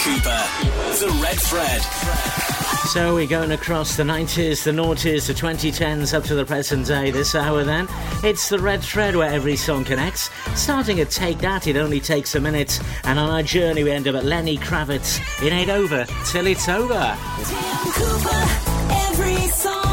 Cooper, The Red Thread. So we're going across the 90s, the noughties, the 2010s, up to the present day this hour then. It's The Red Thread where every song connects. Starting at Take That, it only takes a minute. And on our journey, we end up at Lenny Kravitz. It ain't over till it's over. Tim Cooper, every song.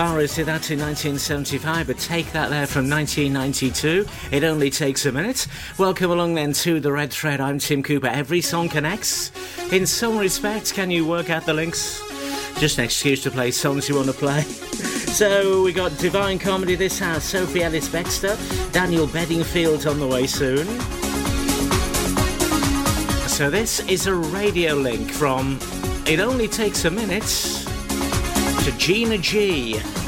Navarro did that in 1975, but take that there from 1992. It only takes a minute. Welcome along then to The Red Thread. I'm Tim Cooper. Every song connects. In some respects, can you work out the links? Just an excuse to play songs you want to play. so we got Divine Comedy this house, Sophie Ellis Bextor, Daniel Bedingfield on the way soon. So this is a radio link from It Only Takes a Minute to Gina G.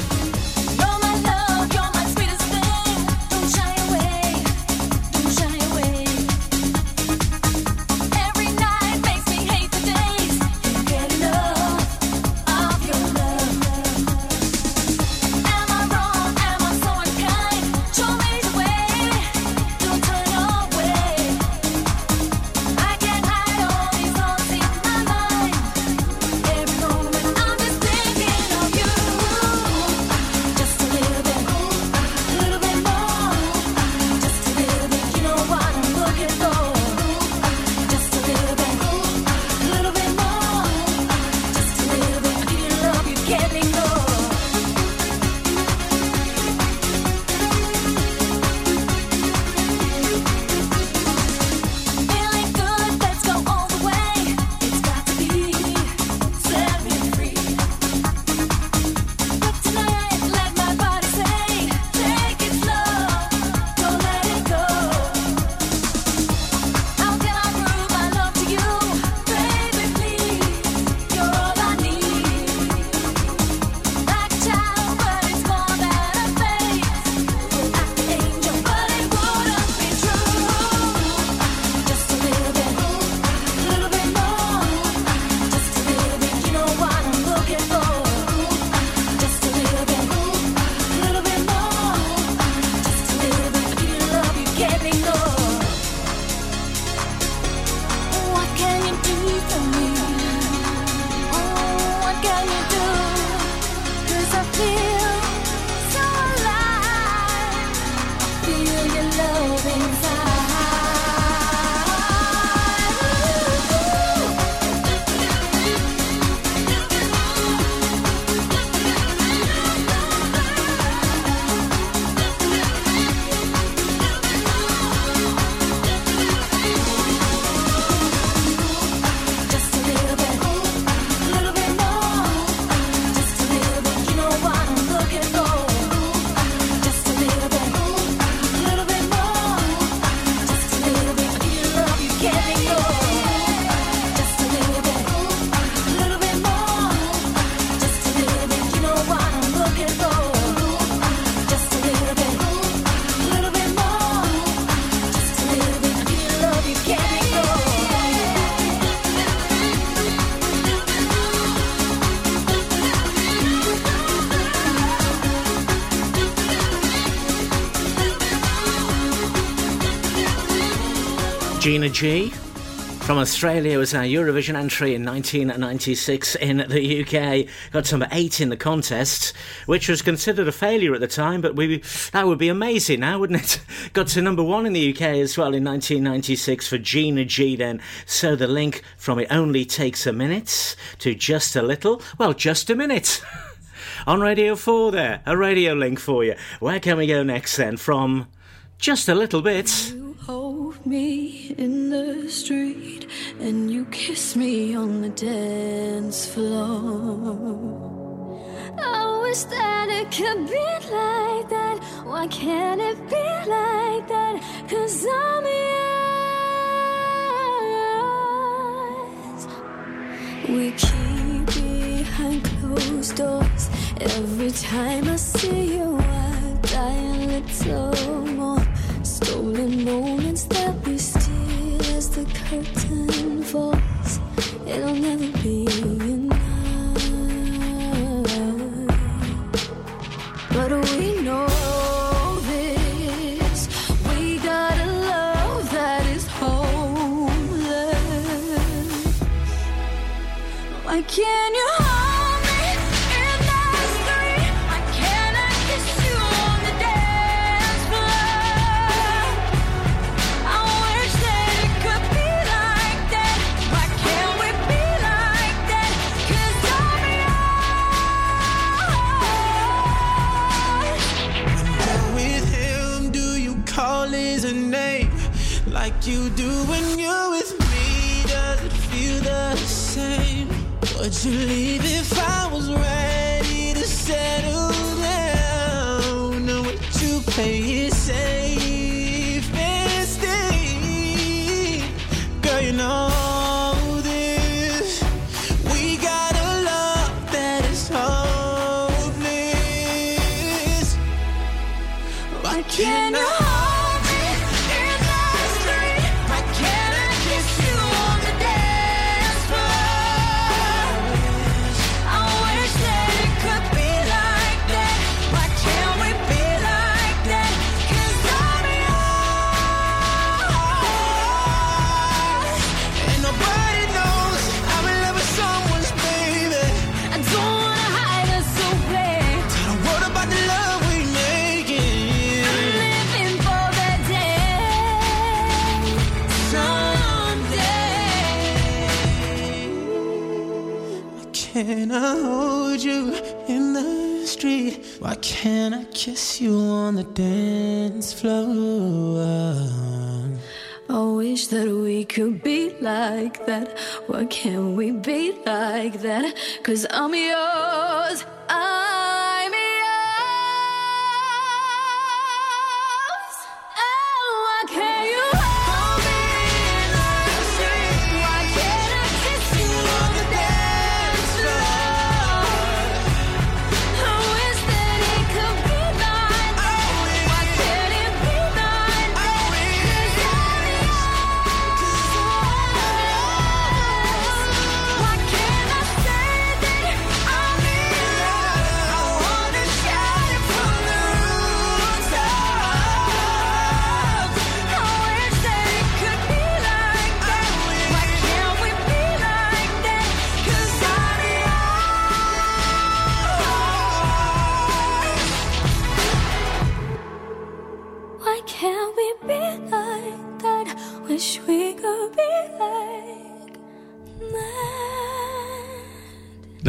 Gina G from Australia was our Eurovision entry in 1996 in the UK. Got number eight in the contest, which was considered a failure at the time, but we that would be amazing now, wouldn't it? Got to number one in the UK as well in 1996 for Gina G then. So the link from It Only Takes a Minute to Just a Little, well, just a minute. On Radio 4 there, a radio link for you. Where can we go next then? From just a little bit. Me in the street and you kiss me on the dance floor. I wish that it could be like that. Why can't it be like that? Cause I'm yours. We keep behind closed doors. Every time I see you, I die a little more. Stolen moments that we steal as the curtain falls. It'll never be enough. But we know this. We got a love that is homeless. Why can't you you do when you're with me? Does it feel the same? Would you leave if I was ready to settle down? Or would you play it safe and stay? Girl, you know I hold you in the street? Why can't I kiss you on the dance floor? I wish that we could be like that. Why can't we be like that? Cause I'm yours.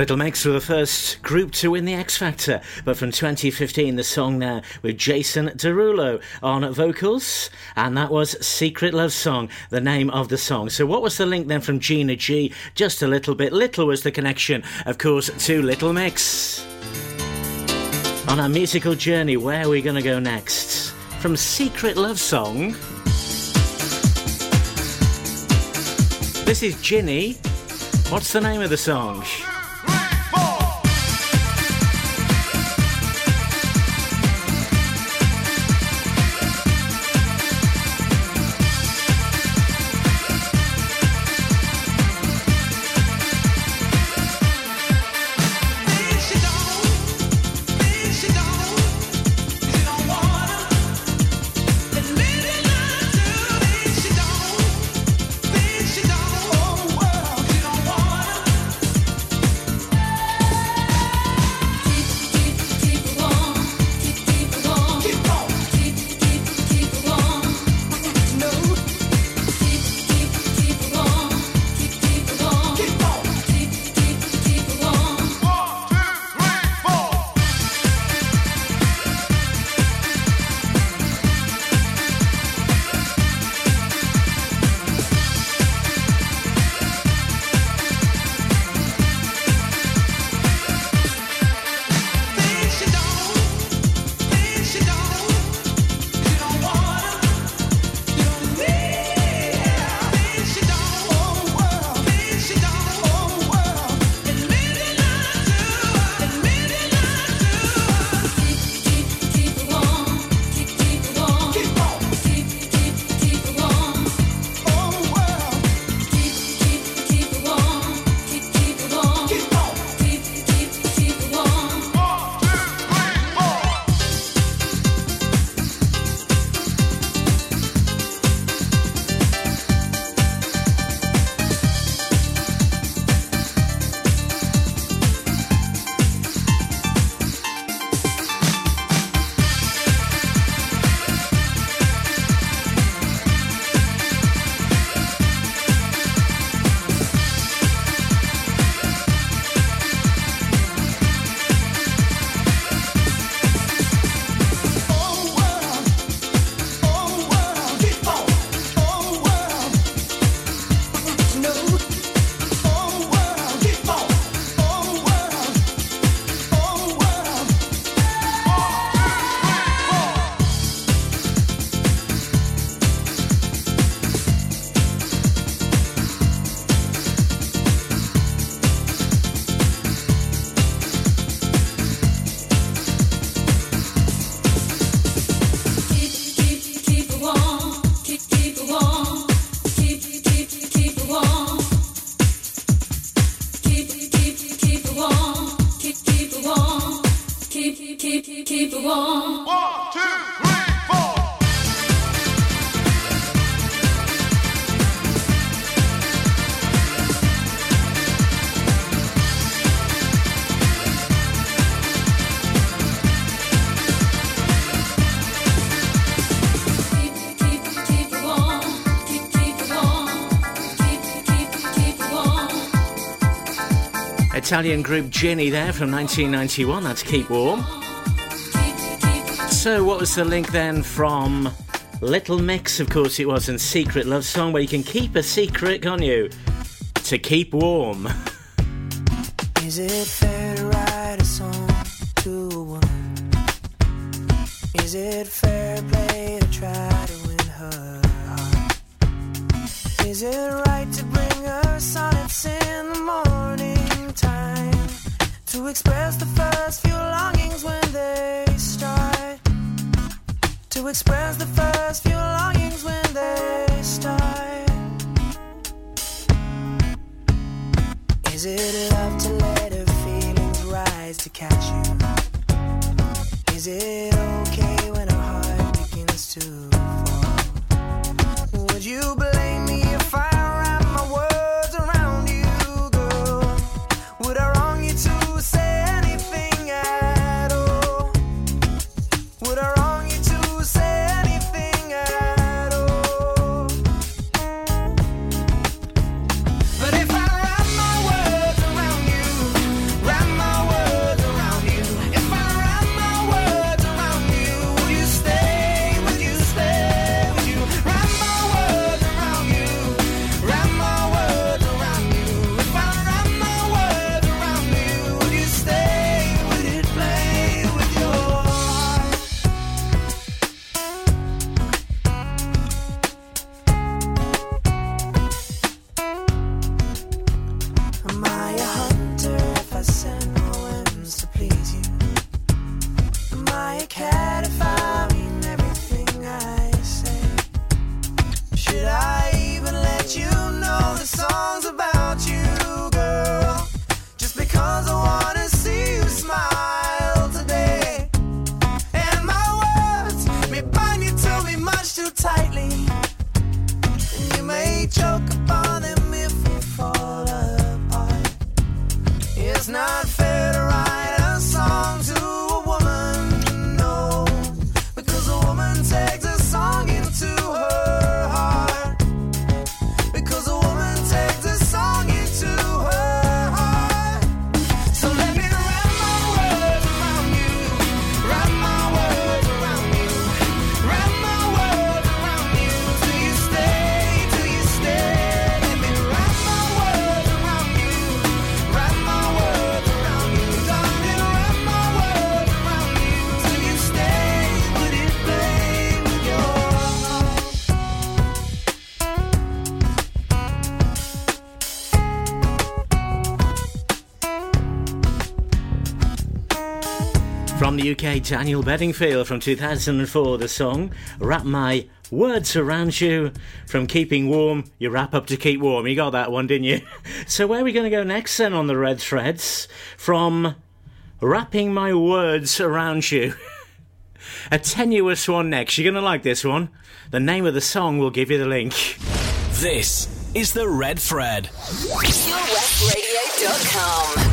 Little Mix were the first group to win the X Factor, but from 2015, the song now with Jason Derulo on vocals, and that was Secret Love Song, the name of the song. So, what was the link then from Gina G? Just a little bit. Little was the connection, of course, to Little Mix. On our musical journey, where are we going to go next? From Secret Love Song. This is Jinny. What's the name of the song? Italian group Jinny there from 1991. That's Keep Warm. So, what was the link then from Little Mix? Of course, it was, and Secret Love Song, where you can keep a secret, can't you? To keep warm. Is it fair to write a song to a woman? Is it fair play to try to win her heart? Is it right to bring her sonnets in the morning? To express the first few longings when they start? To express the first few longings when they start? Is it love to let her feelings rise to catch you? Is it okay when her heart begins to fall? Would you blame UK, Daniel Bedingfield from 2004, the song Wrap My Words Around You. From Keeping Warm, you wrap up to keep warm. You got that one, didn't you? So, where are we going to go next then on the red threads? From Wrapping My Words Around You. A tenuous one next. You're going to like this one. The name of the song will give you the link. This is the Red Thread. PureWestRadio.com.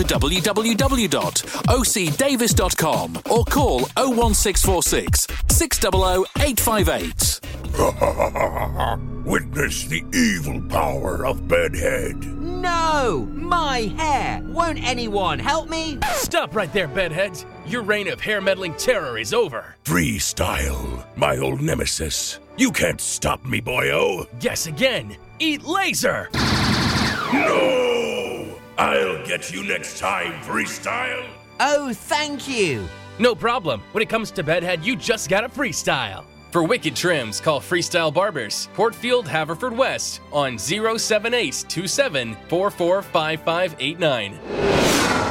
www.ocdavis.com or call 01646 600 858. Witness the evil power of Bedhead. No! My hair! Won't anyone help me? Stop right there, bedheads. Your reign of hair meddling terror is over. Freestyle, my old nemesis. You can't stop me, boyo. Guess again. Eat laser. No! I'll get you next time, Freestyle. Oh, thank you. No problem. When it comes to bedhead, you just gotta freestyle. For wicked trims, call Freestyle Barbers, Portfield, Haverford West, on 07827 445589.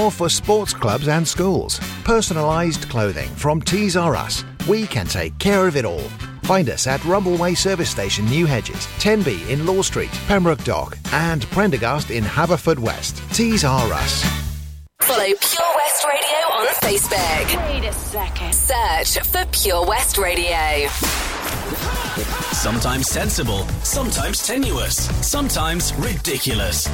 for sports clubs and schools. Personalised clothing from Tees R Us. We can take care of it all. Find us at Rumbleway Service Station, New Hedges, 10B in Law Street, Pembroke Dock, and Prendergast in Haverford West. Tees R Us. Follow Pure West Radio on Facebook. Wait a second. Search for Pure West Radio. Sometimes sensible, sometimes tenuous, sometimes ridiculous.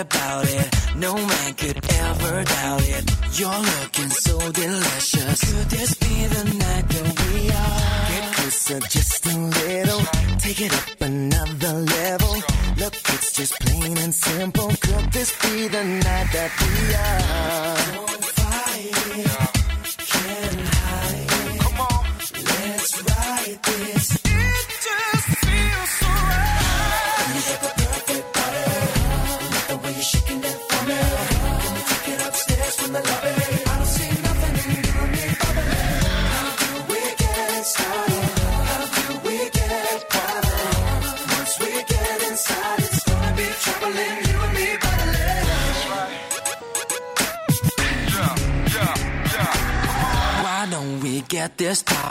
About it. No man could ever doubt it. You're looking so delicious. Could this be the night that we are? Get closer just a little. Take it up another level. Look, it's just plain and simple. Could this be the night that we are? We get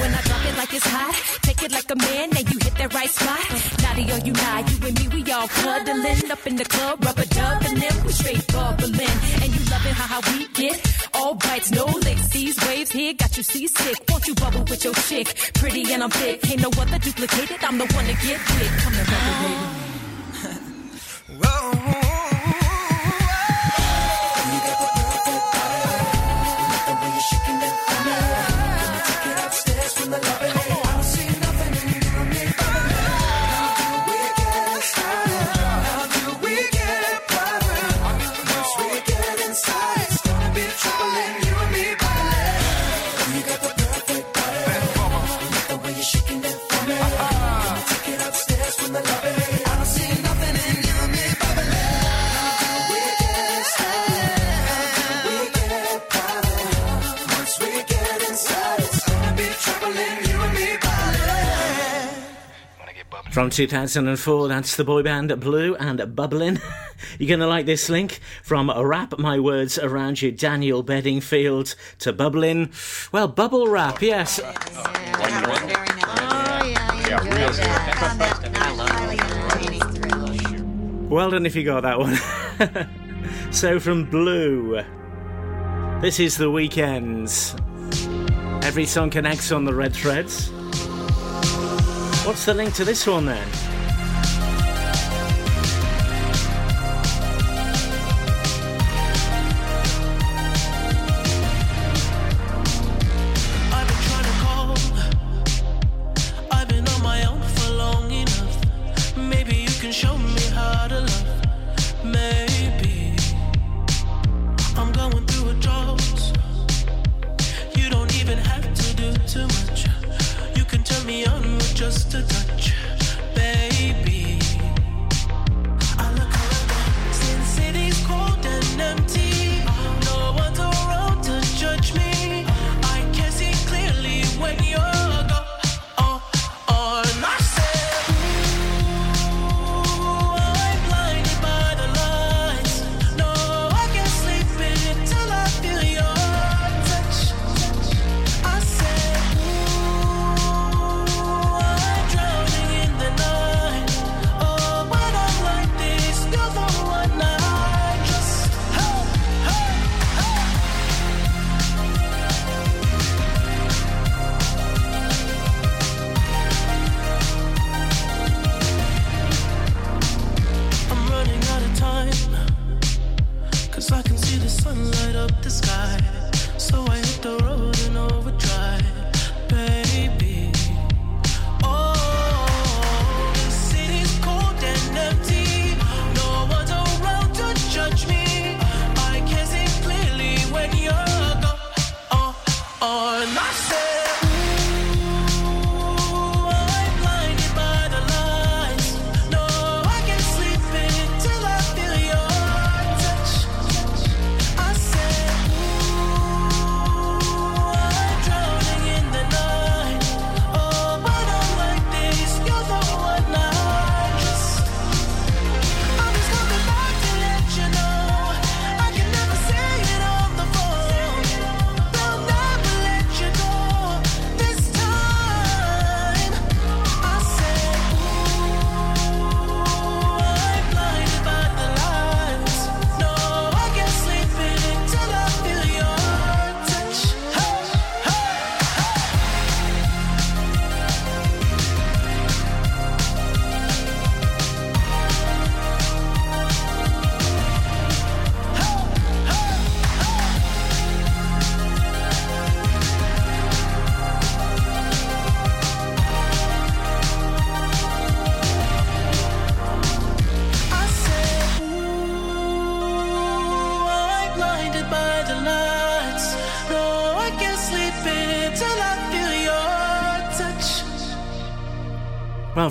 When I drop it like it's hot, take it like a man, now you hit that right spot. Naughty or you not, you and me, we all cuddling up in the club, rubber dubbing we straight bubbling. And you loving how, how we get all bites, no licks. These waves here got you seasick. Won't you bubble with your chick? Pretty and I'm thick. Ain't no other duplicated. I'm the one to get with. Come to bubble, baby. From 2004, that's the boy band Blue and Bubbling. You're going to like this link from Wrap My Words Around You, Daniel Bedingfield, to Bubbling. Well, bubble wrap, yes. Well done if you got that one. so, from Blue, this is The Weekends. Every song connects on the red threads. What's the link to this one then? Show me how to love.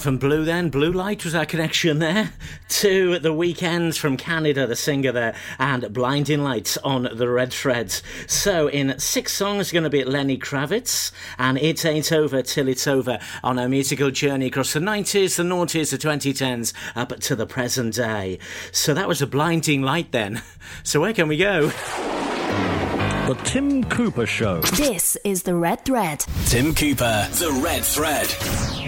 From Blue then, Blue Light was our connection there to the weekends from Canada, the singer there, and Blinding Lights on the Red Threads. So, in six songs, going to be Lenny Kravitz, and It Ain't Over Till It's Over on our musical journey across the 90s, the noughties, the 2010s, up to the present day. So, that was a blinding light then. So, where can we go? The Tim Cooper Show. This is the Red Thread. Tim Cooper, The Red Thread.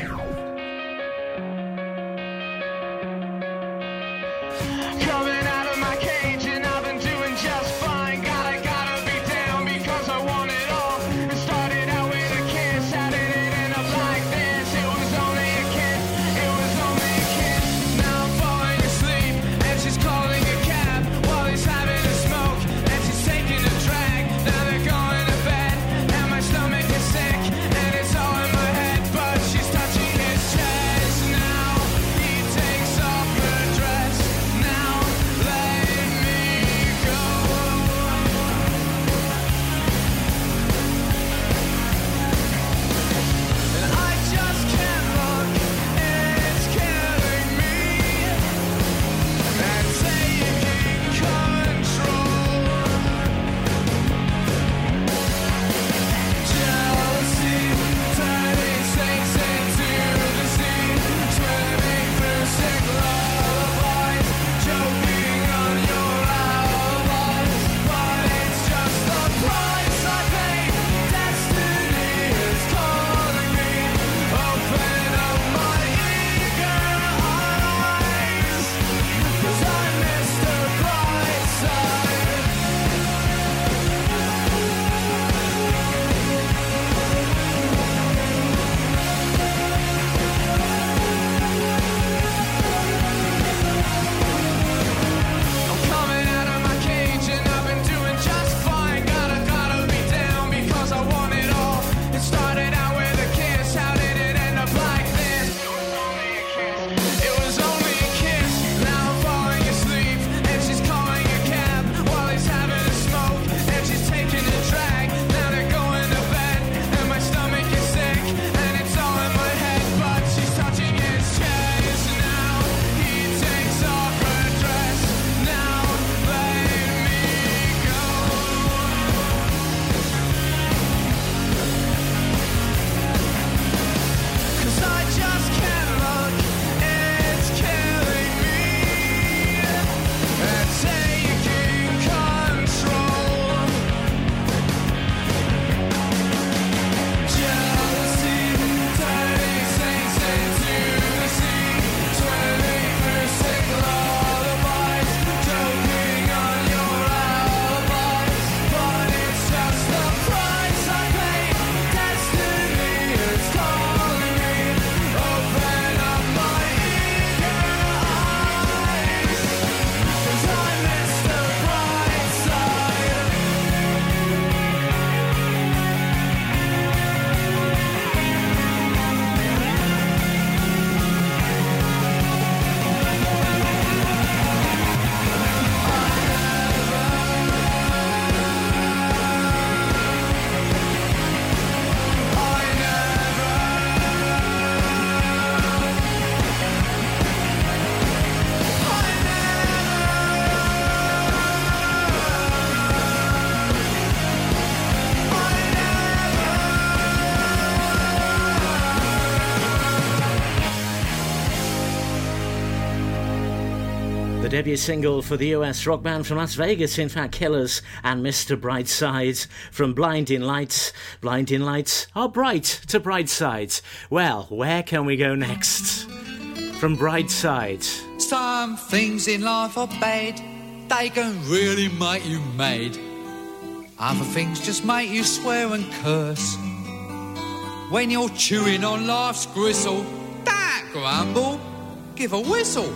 Debut single for the US rock band from Las Vegas, in fact, Killers and Mr. Brightside from Blinding Lights. Blinding Lights are bright to Brightside. Well, where can we go next? From Brightside. Some things in life are bad, they can really make you mad. Other things just make you swear and curse. When you're chewing on life's gristle, don't grumble, give a whistle.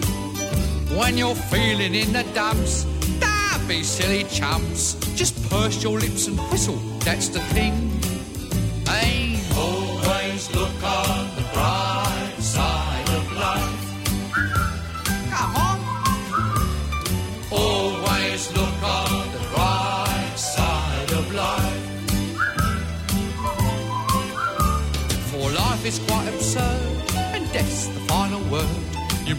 When you're feeling in the dumps, don't be silly chumps. Just purse your lips and whistle, that's the thing.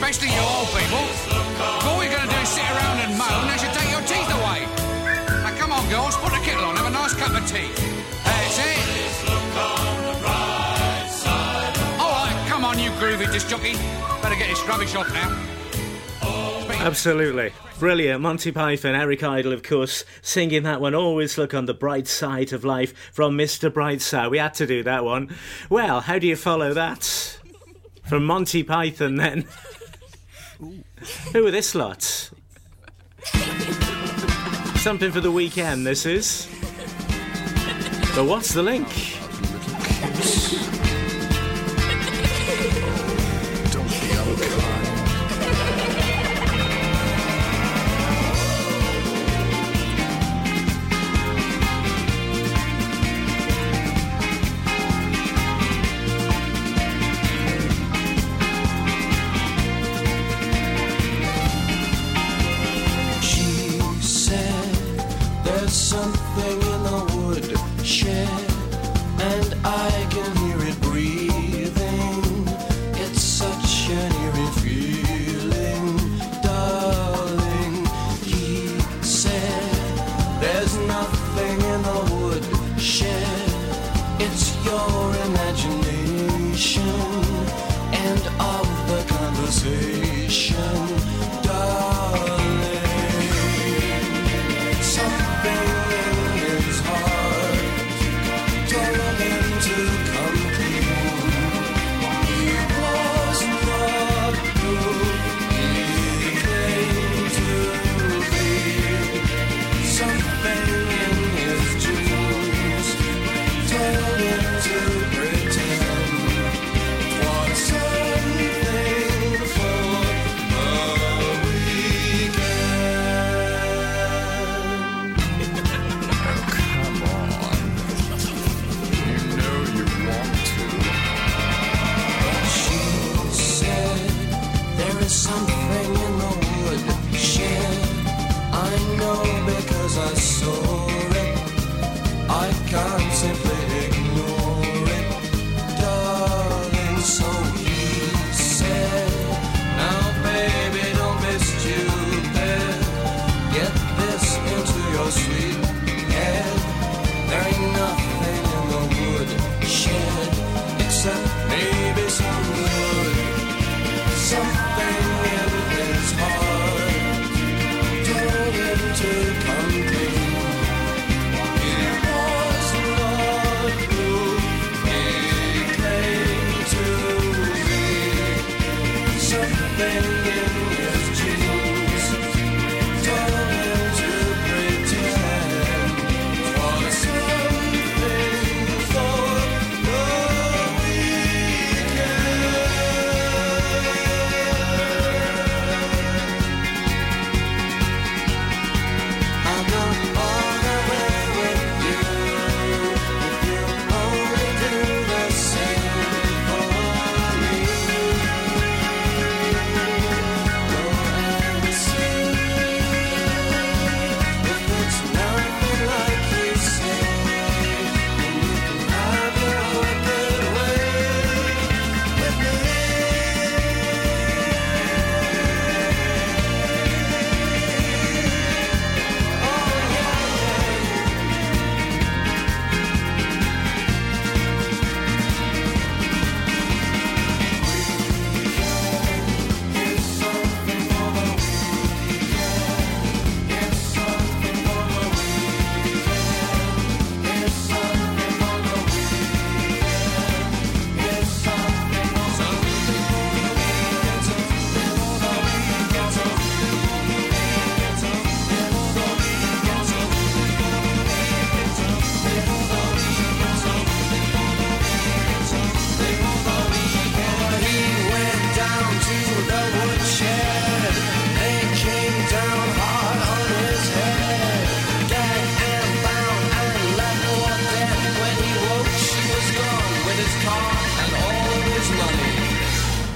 Especially you old people. All you're going to do is sit around and moan, they should take your teeth away. Now come on, girls, put the kettle on, have a nice cup of tea. That's it. All right, come on, you groovy disc jockey. Better get this rubbish off now. Absolutely. Brilliant. Monty Python, Eric Idle, of course, singing that one. Always look on the bright side of life from Mr. Brightside. We had to do that one. Well, how do you follow that? From Monty Python, then. Who are this lot? Something for the weekend, this is. But what's the link?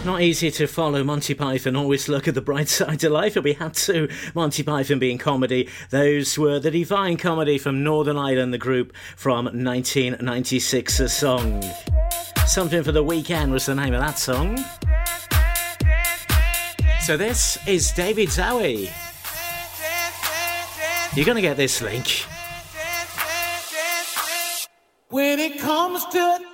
Not easy to follow Monty Python, always look at the bright side of life, But we had to. Monty Python being comedy. Those were the Divine Comedy from Northern Ireland, the group from 1996, a song. Something for the Weekend was the name of that song. So this is David Zowie. You're going to get this link. When it comes to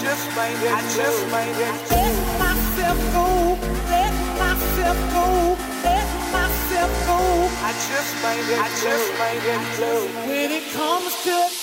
just might get I just might get let myself go, let myself go, let myself go, I just might get I just might get When it comes to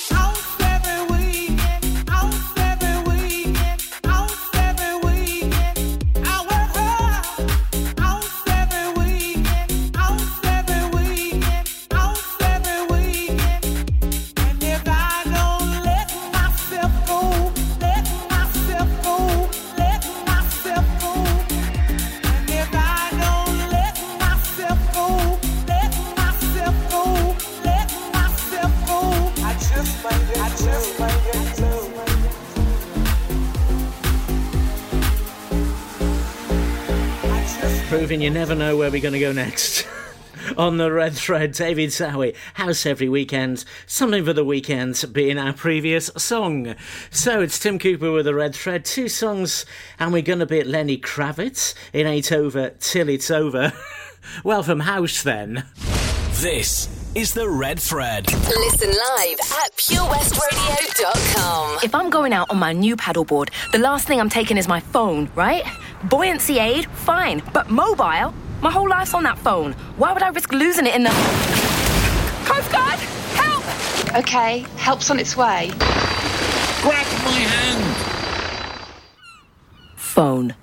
Proving you never know where we're going to go next. On the red thread, David Zowie, House Every Weekend, Something for the Weekend being our previous song. So it's Tim Cooper with the red thread, two songs, and we're going to be at Lenny Kravitz. It ain't over till it's over. well, from House then. This is the red thread. Listen live at purewestradio.com. If I'm going out on my new paddleboard, the last thing I'm taking is my phone, right? Buoyancy aid, fine. But mobile? My whole life's on that phone. Why would I risk losing it in the. Coast Guard! Help! Okay, help's on its way. Grab my hand! Phone.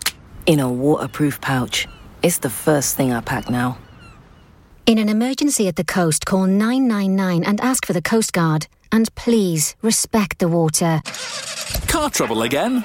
In a waterproof pouch. It's the first thing I pack now. In an emergency at the coast, call 999 and ask for the Coast Guard. And please respect the water. Car trouble again?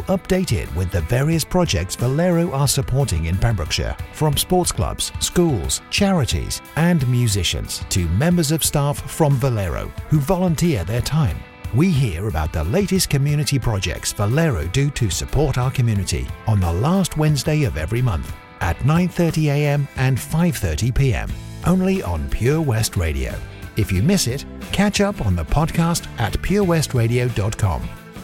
updated with the various projects Valero are supporting in Pembrokeshire, from sports clubs, schools, charities, and musicians to members of staff from Valero who volunteer their time. We hear about the latest community projects Valero do to support our community on the last Wednesday of every month at 9:30 a.m. and 5:30 p.m. only on Pure West Radio. If you miss it, catch up on the podcast at purewestradio.com.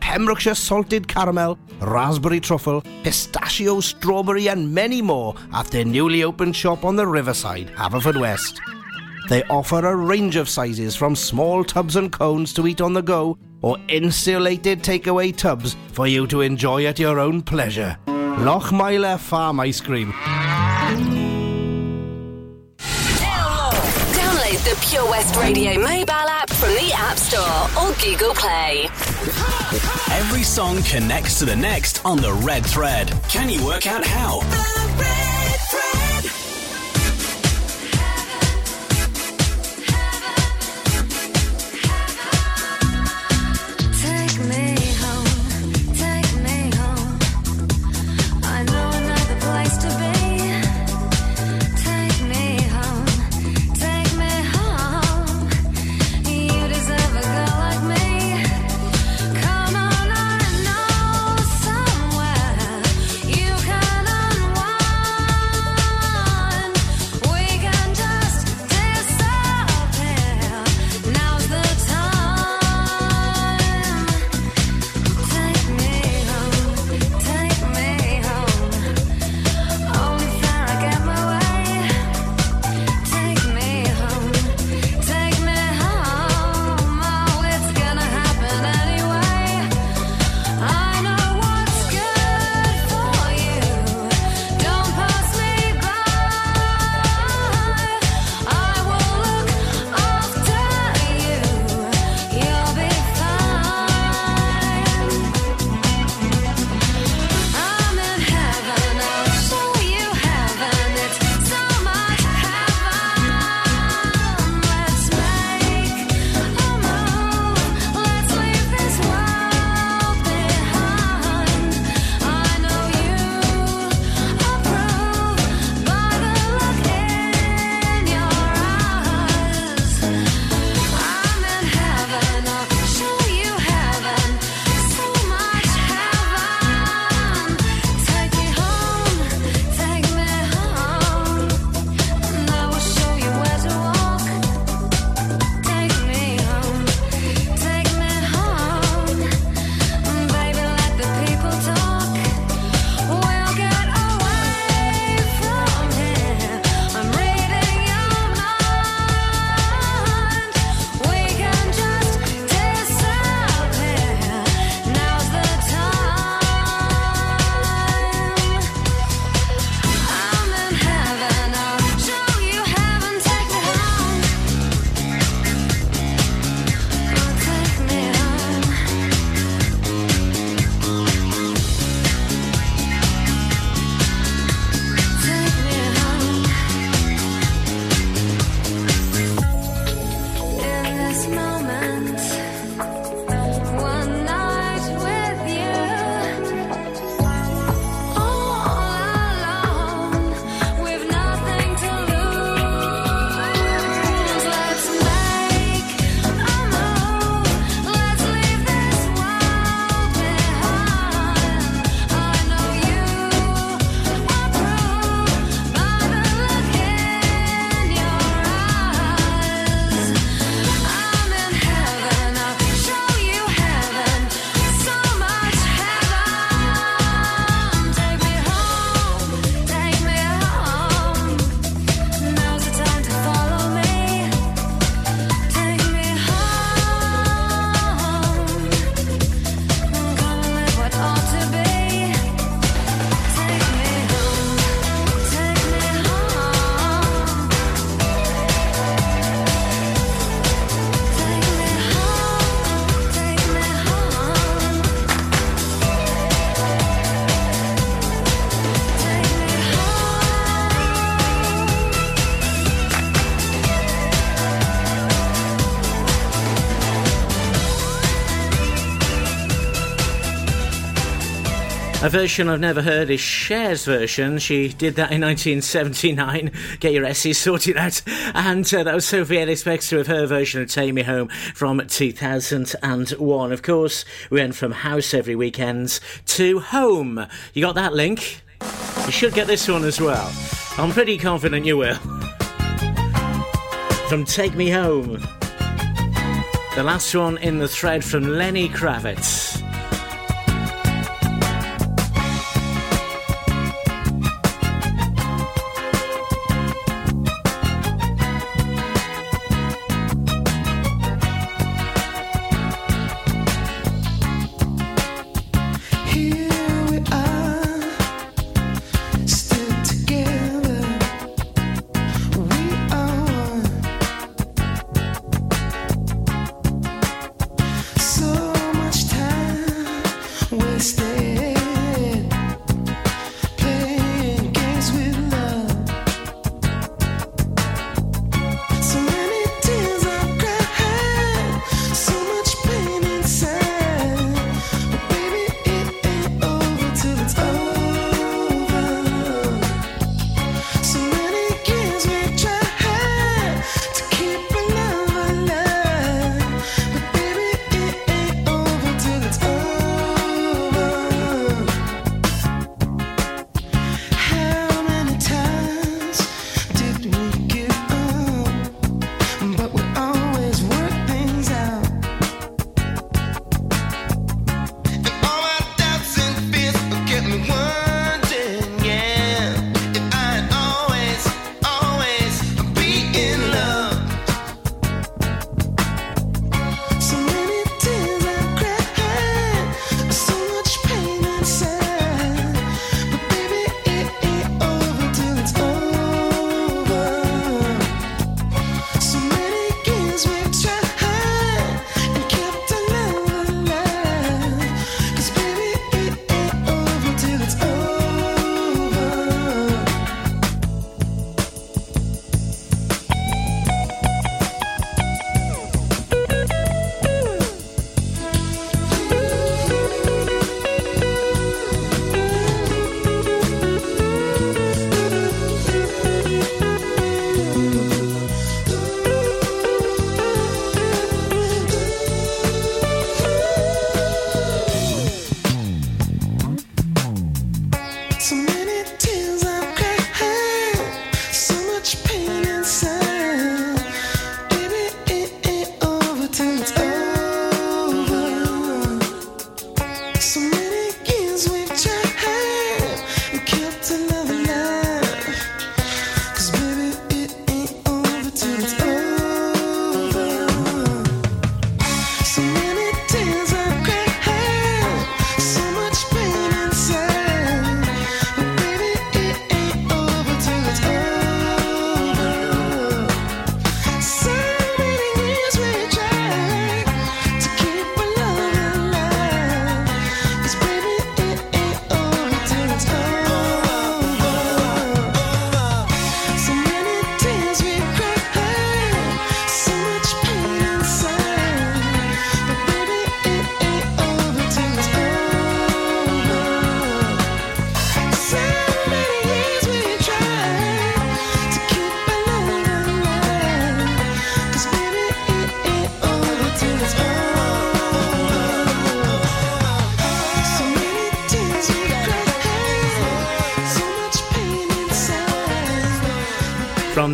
Pembrokeshire salted caramel, raspberry truffle, pistachio, strawberry, and many more at their newly opened shop on the riverside, Haverfordwest. They offer a range of sizes from small tubs and cones to eat on the go or insulated takeaway tubs for you to enjoy at your own pleasure. Lochmeyler Farm Ice Cream. Download the Pure West Radio mobile app from the App Store or Google Play. Every song connects to the next on the red thread. Can you work out how? Version I've never heard is Cher's version. She did that in 1979. Get your essays sorted out. And uh, that was Sophie Ellis Bextor with her version of Take Me Home from 2001. Of course, we went from house every weekend to home. You got that link? You should get this one as well. I'm pretty confident you will. From Take Me Home. The last one in the thread from Lenny Kravitz.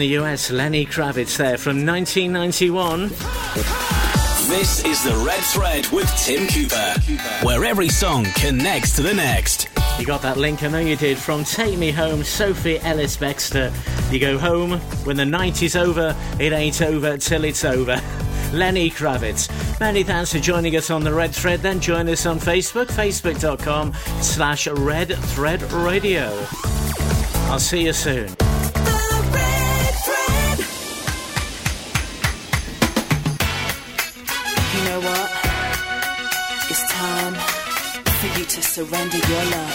The US, Lenny Kravitz there from 1991. This is the Red Thread with Tim Cooper, where every song connects to the next. You got that link, I know you did, from Take Me Home, Sophie Ellis Bextor. You go home when the night is over, it ain't over till it's over. Lenny Kravitz. Many thanks for joining us on the Red Thread. Then join us on Facebook, facebook.com slash Red Thread Radio. I'll see you soon. surrender your love.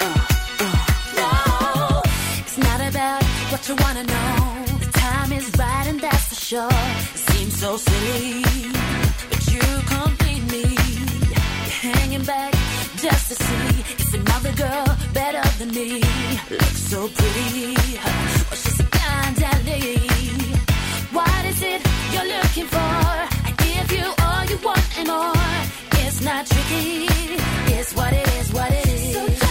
Uh, uh, no, it's not about what you wanna know. The time is right and that's for sure. It seems so silly, but you complete me. You're hanging back just to see if another girl better than me. Looks so pretty, well she's a blind alley. What is it you're looking for? I give you all you want and more. It's not tricky. It's what it is, what it is. So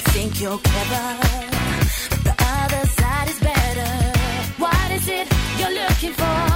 You think you're clever, but the other side is better. What is it you're looking for?